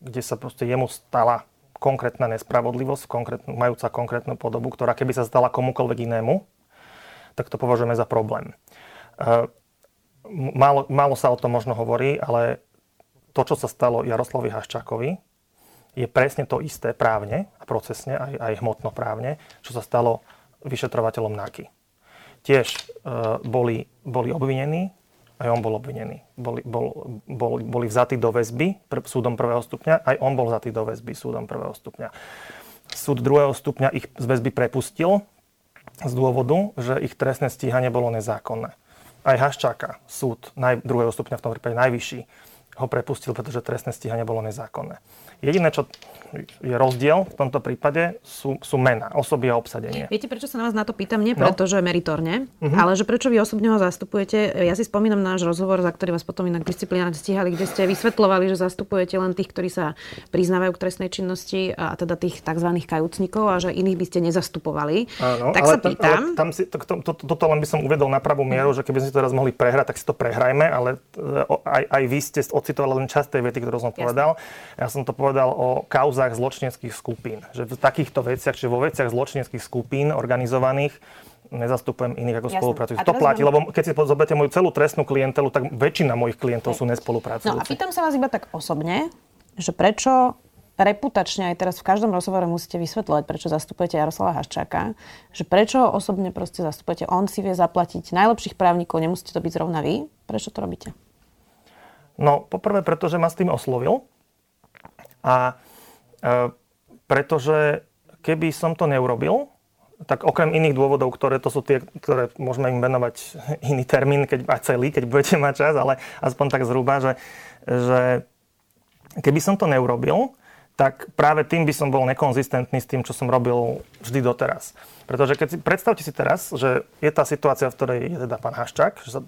kde sa proste jemu stala konkrétna nespravodlivosť, konkrétnu, majúca konkrétnu podobu, ktorá keby sa stala komukoľvek inému, tak to považujeme za problém. E, málo, málo sa o tom možno hovorí, ale to, čo sa stalo Jaroslavi Haščákovi, je presne to isté právne a procesne, aj, aj hmotnoprávne, čo sa stalo vyšetrovateľom NAKY. Tiež e, boli, boli obvinení, aj on bol obvinený. Boli, bol, bol, boli vzatí do väzby pr- súdom prvého stupňa, aj on bol vzatý do väzby súdom prvého stupňa. Súd druhého stupňa ich z väzby prepustil z dôvodu, že ich trestné stíhanie bolo nezákonné. Aj Haščáka súd naj, druhého stupňa, v tom prípade najvyšší, ho prepustil, pretože trestné stíhanie bolo nezákonné. Jediné, čo je rozdiel v tomto prípade, sú, sú mena, osoby a obsadenie. Viete, prečo sa na vás na to pýtam? Nie no. preto, že meritorne, uh-huh. ale že prečo vy osobne ho zastupujete. Ja si spomínam náš rozhovor, za ktorý vás potom inak disciplinárne stíhali, kde ste vysvetlovali, že zastupujete len tých, ktorí sa priznávajú k trestnej činnosti a teda tých tzv. kajúcnikov a že iných by ste nezastupovali. Áno, tak ale sa pýtam. Ale tam si, to, to, to, toto len by som uvedol na pravú mieru, že keby sme to teraz mohli prehrať, tak si to prehrajme, ale e, aj, aj vy ste ocitoval len časť tej vety, ktorú som povedal. Jasne. Ja som to povedal o kauzách zločineckých skupín. Že v takýchto veciach, čiže vo veciach zločineckých skupín organizovaných, nezastupujem iných ako spolupracujúcich. To platí, lebo keď si zoberiete moju celú trestnú klientelu, tak väčšina mojich klientov sú nespolupracujúci. No a pýtam sa vás iba tak osobne, že prečo reputačne aj teraz v každom rozhovore musíte vysvetľovať, prečo zastupujete Jaroslava Haščáka, že prečo osobne proste zastupujete, on si vie zaplatiť najlepších právnikov, nemusíte to byť zrovna vy. Prečo to robíte? No, poprvé, pretože ma s tým oslovil A e, pretože keby som to neurobil, tak okrem iných dôvodov, ktoré to sú tie, ktoré môžeme im venovať iný termín, keď a celý, keď budete mať čas, ale aspoň tak zhruba, že, že keby som to neurobil, tak práve tým by som bol nekonzistentný s tým, čo som robil vždy doteraz. Pretože keď si, predstavte si teraz, že je tá situácia, v ktorej je teda pán Haščák, že sa,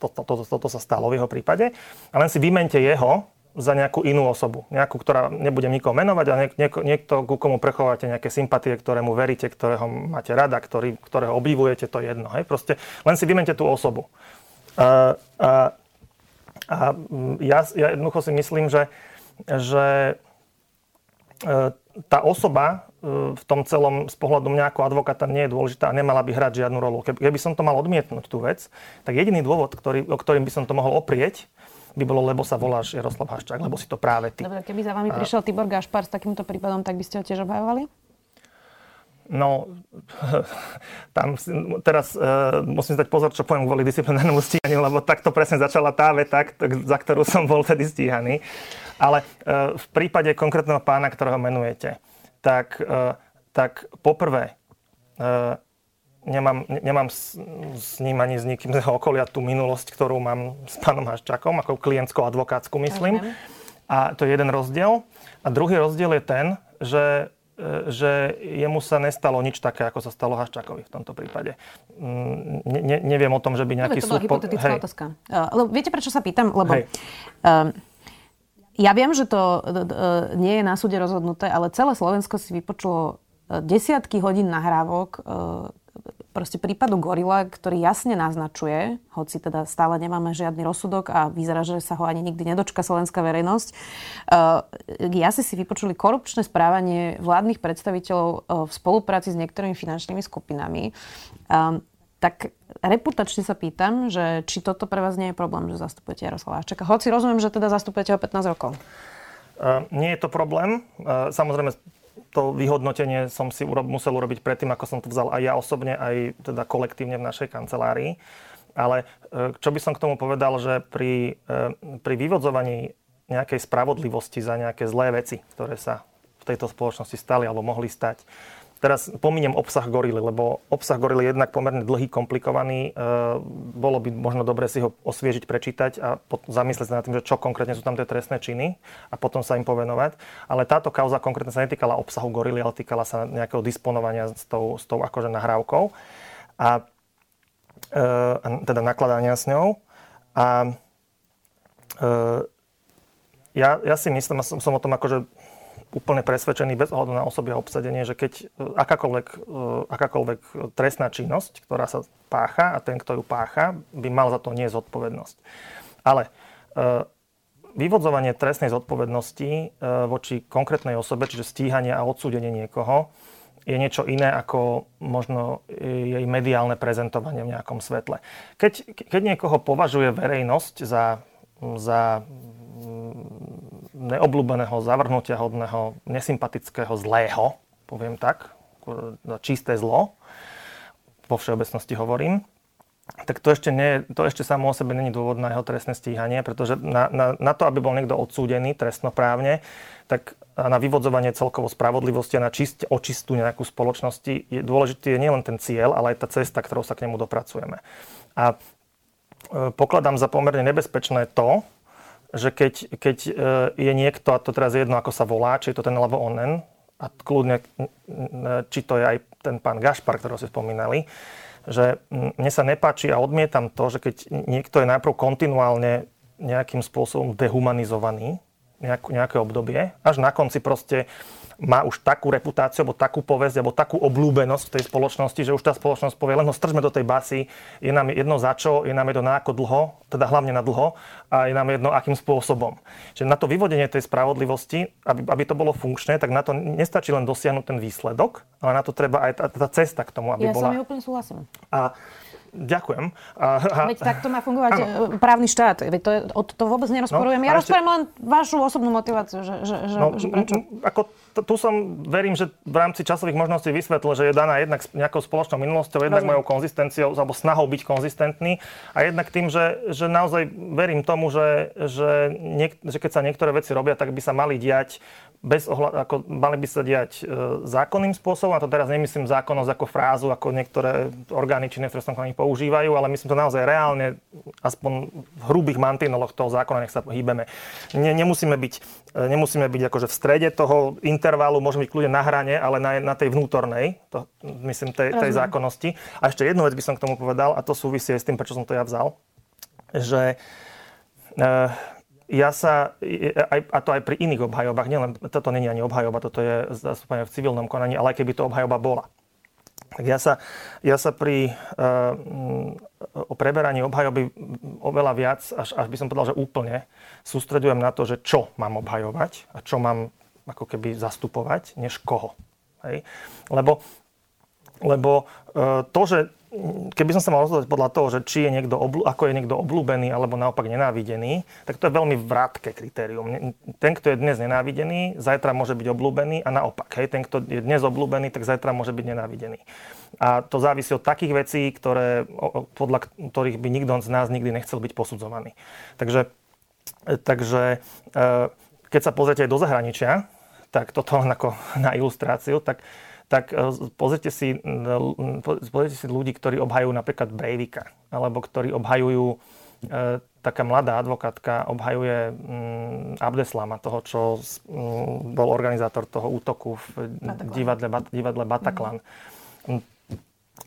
toto to, to, to, sa stalo v jeho prípade, a len si vymente jeho za nejakú inú osobu. Nejakú, ktorá nebudem nikoho menovať, ale niek, niek, niekto, ku komu prechovávate nejaké sympatie, ktorému veríte, ktorého máte rada, ktorý, ktorého obdivujete, to je jedno. Hej? Proste len si vymente tú osobu. A, a, a ja, ja jednoducho si myslím, že, že e, tá osoba e, v tom celom z pohľadu mňa ako advokáta nie je dôležitá a nemala by hrať žiadnu rolu. Keby som to mal odmietnúť tú vec, tak jediný dôvod, ktorý, o ktorým by som to mohol oprieť, by bolo, lebo sa voláš Jaroslav Haščák, lebo si to práve ty. Dobre, keby za vami prišiel Tibor Gašpar s takýmto prípadom, tak by ste ho tiež obhajovali? No, tam teraz uh, musím zdať pozor, čo poviem kvôli disciplinárnemu stíhaniu, lebo takto presne začala tá veta, za ktorú som bol tedy stíhaný. Ale uh, v prípade konkrétneho pána, ktorého menujete, tak, uh, tak poprvé, uh, nemám, nemám s, s ním ani s nikým z jeho okolia tú minulosť, ktorú mám s pánom Haščakom, ako klientsko advokátsku myslím. A to je jeden rozdiel. A druhý rozdiel je ten, že e, že jemu sa nestalo nič také, ako sa stalo Haščakovi v tomto prípade. Mm, ne, ne, neviem o tom, že by nejaký súd... To bola hypotetická hej. otázka. Uh, viete, prečo sa pýtam? Lebo uh, ja viem, že to uh, nie je na súde rozhodnuté, ale celé Slovensko si vypočulo desiatky hodín nahrávok proste prípadu Gorila, ktorý jasne naznačuje, hoci teda stále nemáme žiadny rozsudok a vyzerá, že sa ho ani nikdy nedočka slovenská verejnosť, jasne si vypočuli korupčné správanie vládnych predstaviteľov v spolupráci s niektorými finančnými skupinami. Tak reputačne sa pýtam, že či toto pre vás nie je problém, že zastupujete Jaroslava Aščaka. Hoci rozumiem, že teda zastupujete ho 15 rokov. Nie je to problém. Samozrejme, to vyhodnotenie som si musel urobiť predtým, ako som to vzal aj ja osobne, aj teda kolektívne v našej kancelárii. Ale e, čo by som k tomu povedal, že pri, e, pri vyvodzovaní nejakej spravodlivosti za nejaké zlé veci, ktoré sa v tejto spoločnosti stali alebo mohli stať, Teraz pominiem obsah gorily, lebo obsah gorily je jednak pomerne dlhý, komplikovaný. E, bolo by možno dobre si ho osviežiť, prečítať a zamyslieť sa nad tým, že čo konkrétne sú tam tie trestné činy a potom sa im povenovať. Ale táto kauza konkrétne sa netýkala obsahu gorily, ale týkala sa nejakého disponovania s tou, s tou akože nahrávkou a e, teda nakladania s ňou. A e, ja, ja si myslím, a som, som o tom akože úplne presvedčený bez ohľadu na osoby a obsadenie, že keď e, akákoľvek, e, akákoľvek trestná činnosť, ktorá sa pácha a ten, kto ju pácha, by mal za to nie zodpovednosť. Ale e, vyvodzovanie trestnej zodpovednosti voči konkrétnej osobe, čiže stíhanie a odsúdenie niekoho, je niečo iné ako možno jej mediálne prezentovanie v nejakom svetle. Keď, keď niekoho považuje verejnosť za, za neobľúbeného, zavrhnutia hodného, nesympatického, zlého, poviem tak, čisté zlo, vo všeobecnosti hovorím, tak to ešte, nie, to ešte samo o sebe není dôvod na jeho trestné stíhanie, pretože na, na, na to, aby bol niekto odsúdený trestnoprávne, tak na vyvodzovanie celkovo spravodlivosti a na čist, očistú nejakú spoločnosti je dôležitý je nielen ten cieľ, ale aj tá cesta, ktorou sa k nemu dopracujeme. A e, pokladám za pomerne nebezpečné to, že keď, keď e, je niekto, a to teraz je jedno, ako sa volá, či je to ten alebo onen, a kľudne, či to je aj ten pán Gašpar, ktorého si spomínali, že mne sa nepáči a odmietam to, že keď niekto je najprv kontinuálne nejakým spôsobom dehumanizovaný, nejaké obdobie, až na konci proste má už takú reputáciu, alebo takú povesť, alebo takú oblúbenosť v tej spoločnosti, že už tá spoločnosť povie, len ho stržme do tej basy, je nám jedno za čo, je nám jedno na ako dlho, teda hlavne na dlho, a je nám jedno akým spôsobom. Čiže na to vyvodenie tej spravodlivosti, aby, aby to bolo funkčné, tak na to nestačí len dosiahnuť ten výsledok, ale na to treba aj tá, tá cesta k tomu, aby ja bola... Ja úplne súhlasím. A Ďakujem. A, a, Veď takto má fungovať ano. E, právny štát. Veď to, je, to vôbec nerozporujem. No, ja rozporujem len vašu osobnú motiváciu, že, že, že, no, že prečo. Ako tu som, verím, že v rámci časových možností vysvetlil, že je daná jednak nejakou spoločnou minulosťou, jednak Rozumiem. mojou konzistenciou, alebo snahou byť konzistentný a jednak tým, že, že naozaj verím tomu, že, že, niek- že keď sa niektoré veci robia, tak by sa mali diať bez ohľadu, ako mali by sa diať e, zákonným spôsobom, a to teraz nemyslím zákonnosť ako frázu, ako niektoré orgány činné v trestnom konaní používajú, ale myslím to naozaj reálne, aspoň v hrubých mantinoloch toho zákona, nech sa hýbeme. Ne, nemusíme byť, e, nemusíme byť akože v strede toho intervalu, môžeme byť kľudne na hrane, ale na, na tej vnútornej, to, myslím, tej, tej zákonnosti. A ešte jednu vec by som k tomu povedal, a to súvisí aj s tým, prečo som to ja vzal, že e, ja sa, aj, a to aj pri iných obhajobách, nielen, toto není ani obhajoba, toto je zastúpenie v civilnom konaní, ale aj keby to obhajoba bola. Tak ja sa, ja sa pri uh, o preberaní obhajoby oveľa viac, až, až by som povedal, že úplne, sústredujem na to, že čo mám obhajovať a čo mám ako keby zastupovať, než koho. Hej? Lebo, lebo uh, to, že keby som sa mal rozhodovať podľa toho, že či je niekto oblu, ako je niekto oblúbený alebo naopak nenávidený, tak to je veľmi vrátke kritérium. Ten, kto je dnes nenávidený, zajtra môže byť oblúbený a naopak. Hej, ten, kto je dnes oblúbený, tak zajtra môže byť nenávidený. A to závisí od takých vecí, ktoré, podľa ktorých by nikto z nás nikdy nechcel byť posudzovaný. Takže, takže e, keď sa pozriete aj do zahraničia, tak toto len ako na ilustráciu, tak tak e, pozrite si, pozrite si ľudí, ktorí obhajujú napríklad Breivika, alebo ktorí obhajujú, e, taká mladá advokátka obhajuje mm, Abdeslama, toho, čo mm, bol organizátor toho útoku v divadle, divadle Bataclan. Mm.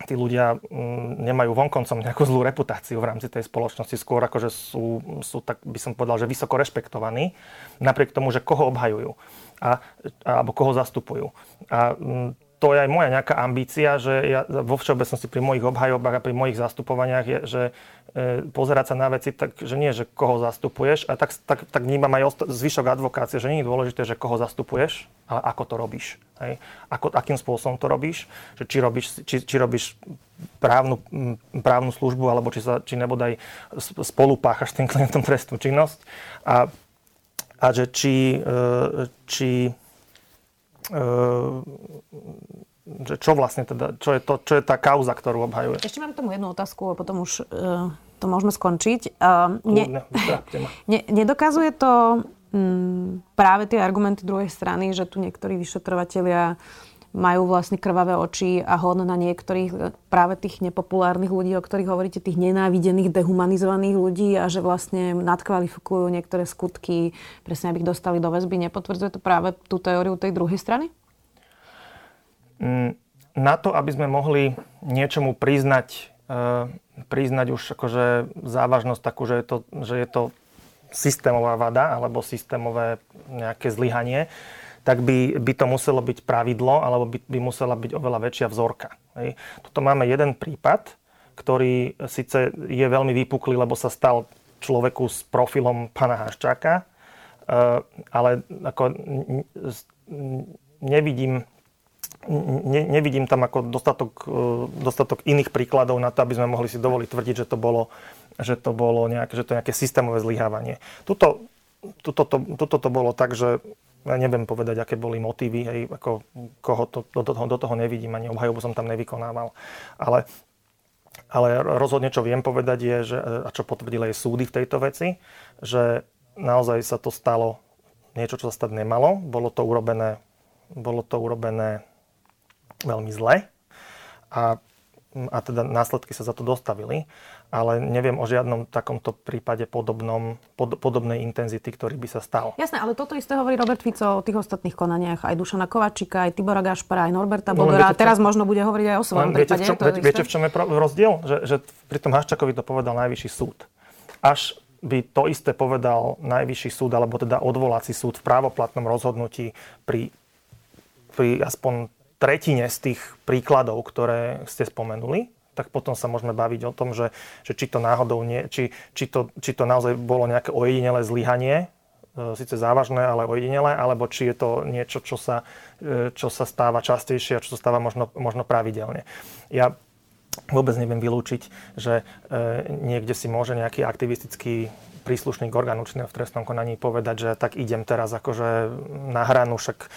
Tí ľudia mm, nemajú vonkoncom nejakú zlú reputáciu v rámci tej spoločnosti, skôr akože sú, sú tak by som povedal, že vysoko rešpektovaní, napriek tomu, že koho obhajujú a, alebo koho zastupujú. A mm, to je aj moja nejaká ambícia, že ja vo všeobecnosti pri mojich obhajobách a pri mojich zastupovaniach je, že e, pozerať sa na veci tak, že nie, že koho zastupuješ, a tak, tak, tak vnímam aj zvyšok advokácie, že nie je dôležité, že koho zastupuješ, ale ako to robíš. Hej? Ako, akým spôsobom to robíš, že či robíš, či, či robíš právnu, právnu službu, alebo či, sa, či nebodaj spolupáchaš tým klientom trestnú činnosť. A, a že či, e, či že čo vlastne teda, čo je, to, čo je tá kauza, ktorú obhajuje. Ešte mám k tomu jednu otázku a potom už uh, to môžeme skončiť. Uh, ne, ne, nedokazuje to um, práve tie argumenty druhej strany, že tu niektorí vyšetrovatelia uh, majú vlastne krvavé oči a hon na niektorých e, práve tých nepopulárnych ľudí, o ktorých hovoríte, tých nenávidených, dehumanizovaných ľudí a že vlastne nadkvalifikujú niektoré skutky, presne aby ich dostali do väzby. Nepotvrdzuje to práve tú teóriu tej druhej strany? Mm, na to, aby sme mohli niečomu priznať, e, priznať už akože závažnosť takú, že je to, že je to systémová vada alebo systémové nejaké zlyhanie, tak by, by to muselo byť pravidlo, alebo by, by musela byť oveľa väčšia vzorka. Hej. Toto máme jeden prípad, ktorý síce je veľmi vypuklý, lebo sa stal človeku s profilom pana Haščáka, eh, ale ako nevidím, ne, nevidím tam ako dostatok, eh, dostatok iných príkladov na to, aby sme mohli si dovoliť tvrdiť, že to bolo, že to bolo nejaké, že to nejaké systémové zlyhávanie. Tuto, tuto, to, tuto to bolo tak, že ja neviem povedať, aké boli motívy, hej, ako koho to, do, toho, do toho nevidím, ani obhajobu som tam nevykonával. Ale, ale rozhodne, čo viem povedať je, že, a čo potvrdili aj súdy v tejto veci, že naozaj sa to stalo niečo, čo sa stať nemalo. Bolo to urobené, bolo to urobené veľmi zle. A a teda následky sa za to dostavili, ale neviem o žiadnom takomto prípade podobnom, pod, podobnej intenzity, ktorý by sa stal. Jasné, ale toto isté hovorí Robert Fico o tých ostatných konaniach. Aj Dušana Kovačika, aj Tibora Gašpara, aj Norberta no, Bodora. No, teraz možno bude hovoriť aj o svojom viete, prípade. V čom, viete, viete, v čom je rozdiel? Že, že pri tom Haščakovi to povedal najvyšší súd. Až by to isté povedal najvyšší súd, alebo teda odvolací súd v právoplatnom rozhodnutí pri, pri aspoň tretine z tých príkladov, ktoré ste spomenuli, tak potom sa môžeme baviť o tom, že, že či to náhodou nie, či, či, to, či to naozaj bolo nejaké ojedinelé zlyhanie, e, síce závažné, ale ojedinelé, alebo či je to niečo, čo sa, e, čo sa stáva častejšie a čo sa stáva možno, možno pravidelne. Ja vôbec neviem vylúčiť, že e, niekde si môže nejaký aktivistický príslušník orgánu činného v trestnom konaní povedať, že tak idem teraz akože na hranu, však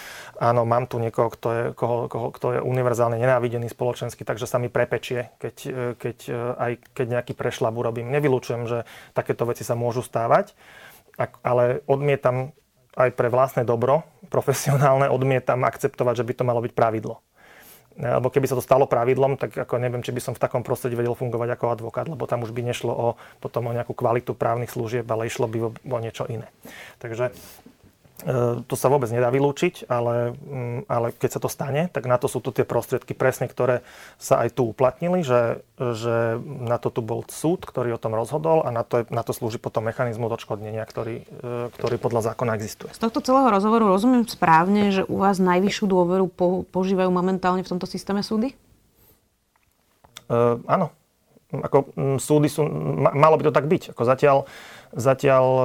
áno, mám tu niekoho, kto je, koho, koho, kto je univerzálne nenávidený spoločensky, takže sa mi prepečie, keď, keď aj keď nejaký prešlap urobím. Nevylučujem, že takéto veci sa môžu stávať, ale odmietam aj pre vlastné dobro, profesionálne, odmietam akceptovať, že by to malo byť pravidlo. Lebo keby sa to stalo pravidlom, tak ako neviem, či by som v takom prostredí vedel fungovať ako advokát, lebo tam už by nešlo o, potom o nejakú kvalitu právnych služieb, ale išlo by o, o niečo iné. Takže to sa vôbec nedá vylúčiť, ale, mm, ale keď sa to stane, tak na to sú tu tie prostriedky presne, ktoré sa aj tu uplatnili, že, že na to tu bol súd, ktorý o tom rozhodol a na to, na to slúži potom mechanizmus odškodnenia, ktorý, e, ktorý podľa zákona existuje. Z tohto celého rozhovoru rozumiem správne, že u vás najvyššiu dôveru po, požívajú momentálne v tomto systéme súdy? Uh, áno. Ako, súdy sú, ma, malo by to tak byť. Ako zatiaľ Zatiaľ e,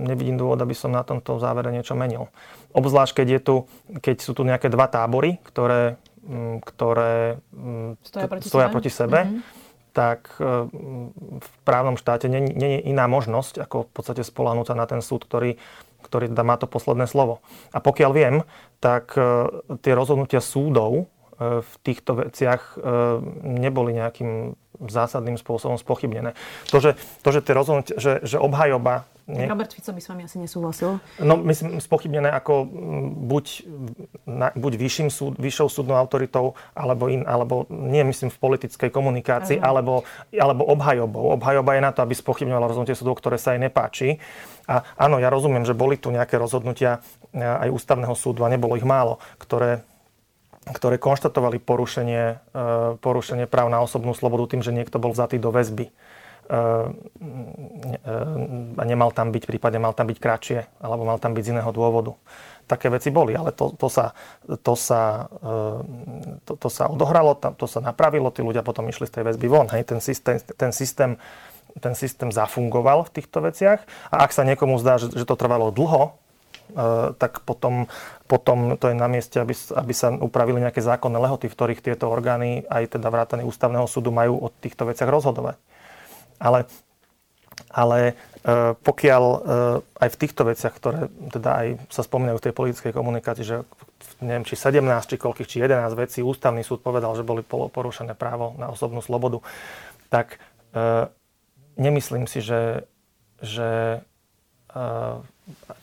nevidím dôvod, aby som na tomto závere niečo menil. Obzvlášť, keď, je tu, keď sú tu nejaké dva tábory, ktoré, ktoré stoja proti stoja sebe, proti sebe mm-hmm. tak e, v právnom štáte nie, nie je iná možnosť, ako v podstate spolanúť sa na ten súd, ktorý, ktorý má to posledné slovo. A pokiaľ viem, tak e, tie rozhodnutia súdov v týchto veciach neboli nejakým zásadným spôsobom spochybnené. To, že, to, že, tie rozhodnutia, že, že obhajoba... Nie... Robert Fico by s vami asi nesúhlasil. No, myslím, spochybnené ako buď, na, buď vyšším súd, vyššou súdnou autoritou, alebo, in, alebo nie myslím v politickej komunikácii, alebo, alebo obhajobou. Obhajoba je na to, aby spochybňovala rozhodnutie súdov, ktoré sa jej nepáči. A áno, ja rozumiem, že boli tu nejaké rozhodnutia aj ústavného súdu a nebolo ich málo, ktoré ktoré konštatovali porušenie, e, porušenie práv na osobnú slobodu tým, že niekto bol vzatý do väzby e, e, a nemal tam byť, prípadne mal tam byť kratšie, alebo mal tam byť z iného dôvodu. Také veci boli, ale to, to, sa, to, sa, to, to sa odohralo, to sa napravilo, tí ľudia potom išli z tej väzby von. Hej, ten systém, ten systém ten systém zafungoval v týchto veciach a ak sa niekomu zdá, že, že to trvalo dlho, tak potom, potom to je na mieste, aby, aby sa upravili nejaké zákonné lehoty, v ktorých tieto orgány, aj teda vrátane ústavného súdu, majú o týchto veciach rozhodovať. Ale, ale e, pokiaľ e, aj v týchto veciach, ktoré teda aj sa spomínajú v tej politickej komunikácii, že neviem, či 17, či koľkých, či 11 vecí ústavný súd povedal, že boli porušené právo na osobnú slobodu, tak nemyslím si, že, že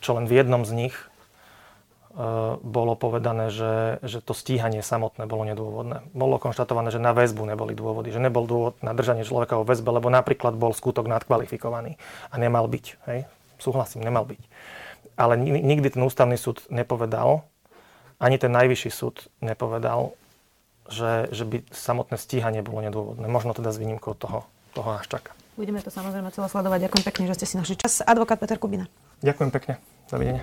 čo len v jednom z nich e, bolo povedané, že, že to stíhanie samotné bolo nedôvodné. Bolo konštatované, že na väzbu neboli dôvody, že nebol dôvod na držanie človeka vo väzbe, lebo napríklad bol skutok nadkvalifikovaný a nemal byť. Hej? Súhlasím, nemal byť. Ale nikdy ten ústavný súd nepovedal, ani ten najvyšší súd nepovedal, že, že by samotné stíhanie bolo nedôvodné. Možno teda s výnimkou toho, toho čaká. Budeme to samozrejme celé sledovať. Ďakujem pekne, že ste si našli čas. Advokát Peter Kubina. Ďakujem pekne. Dovidenia.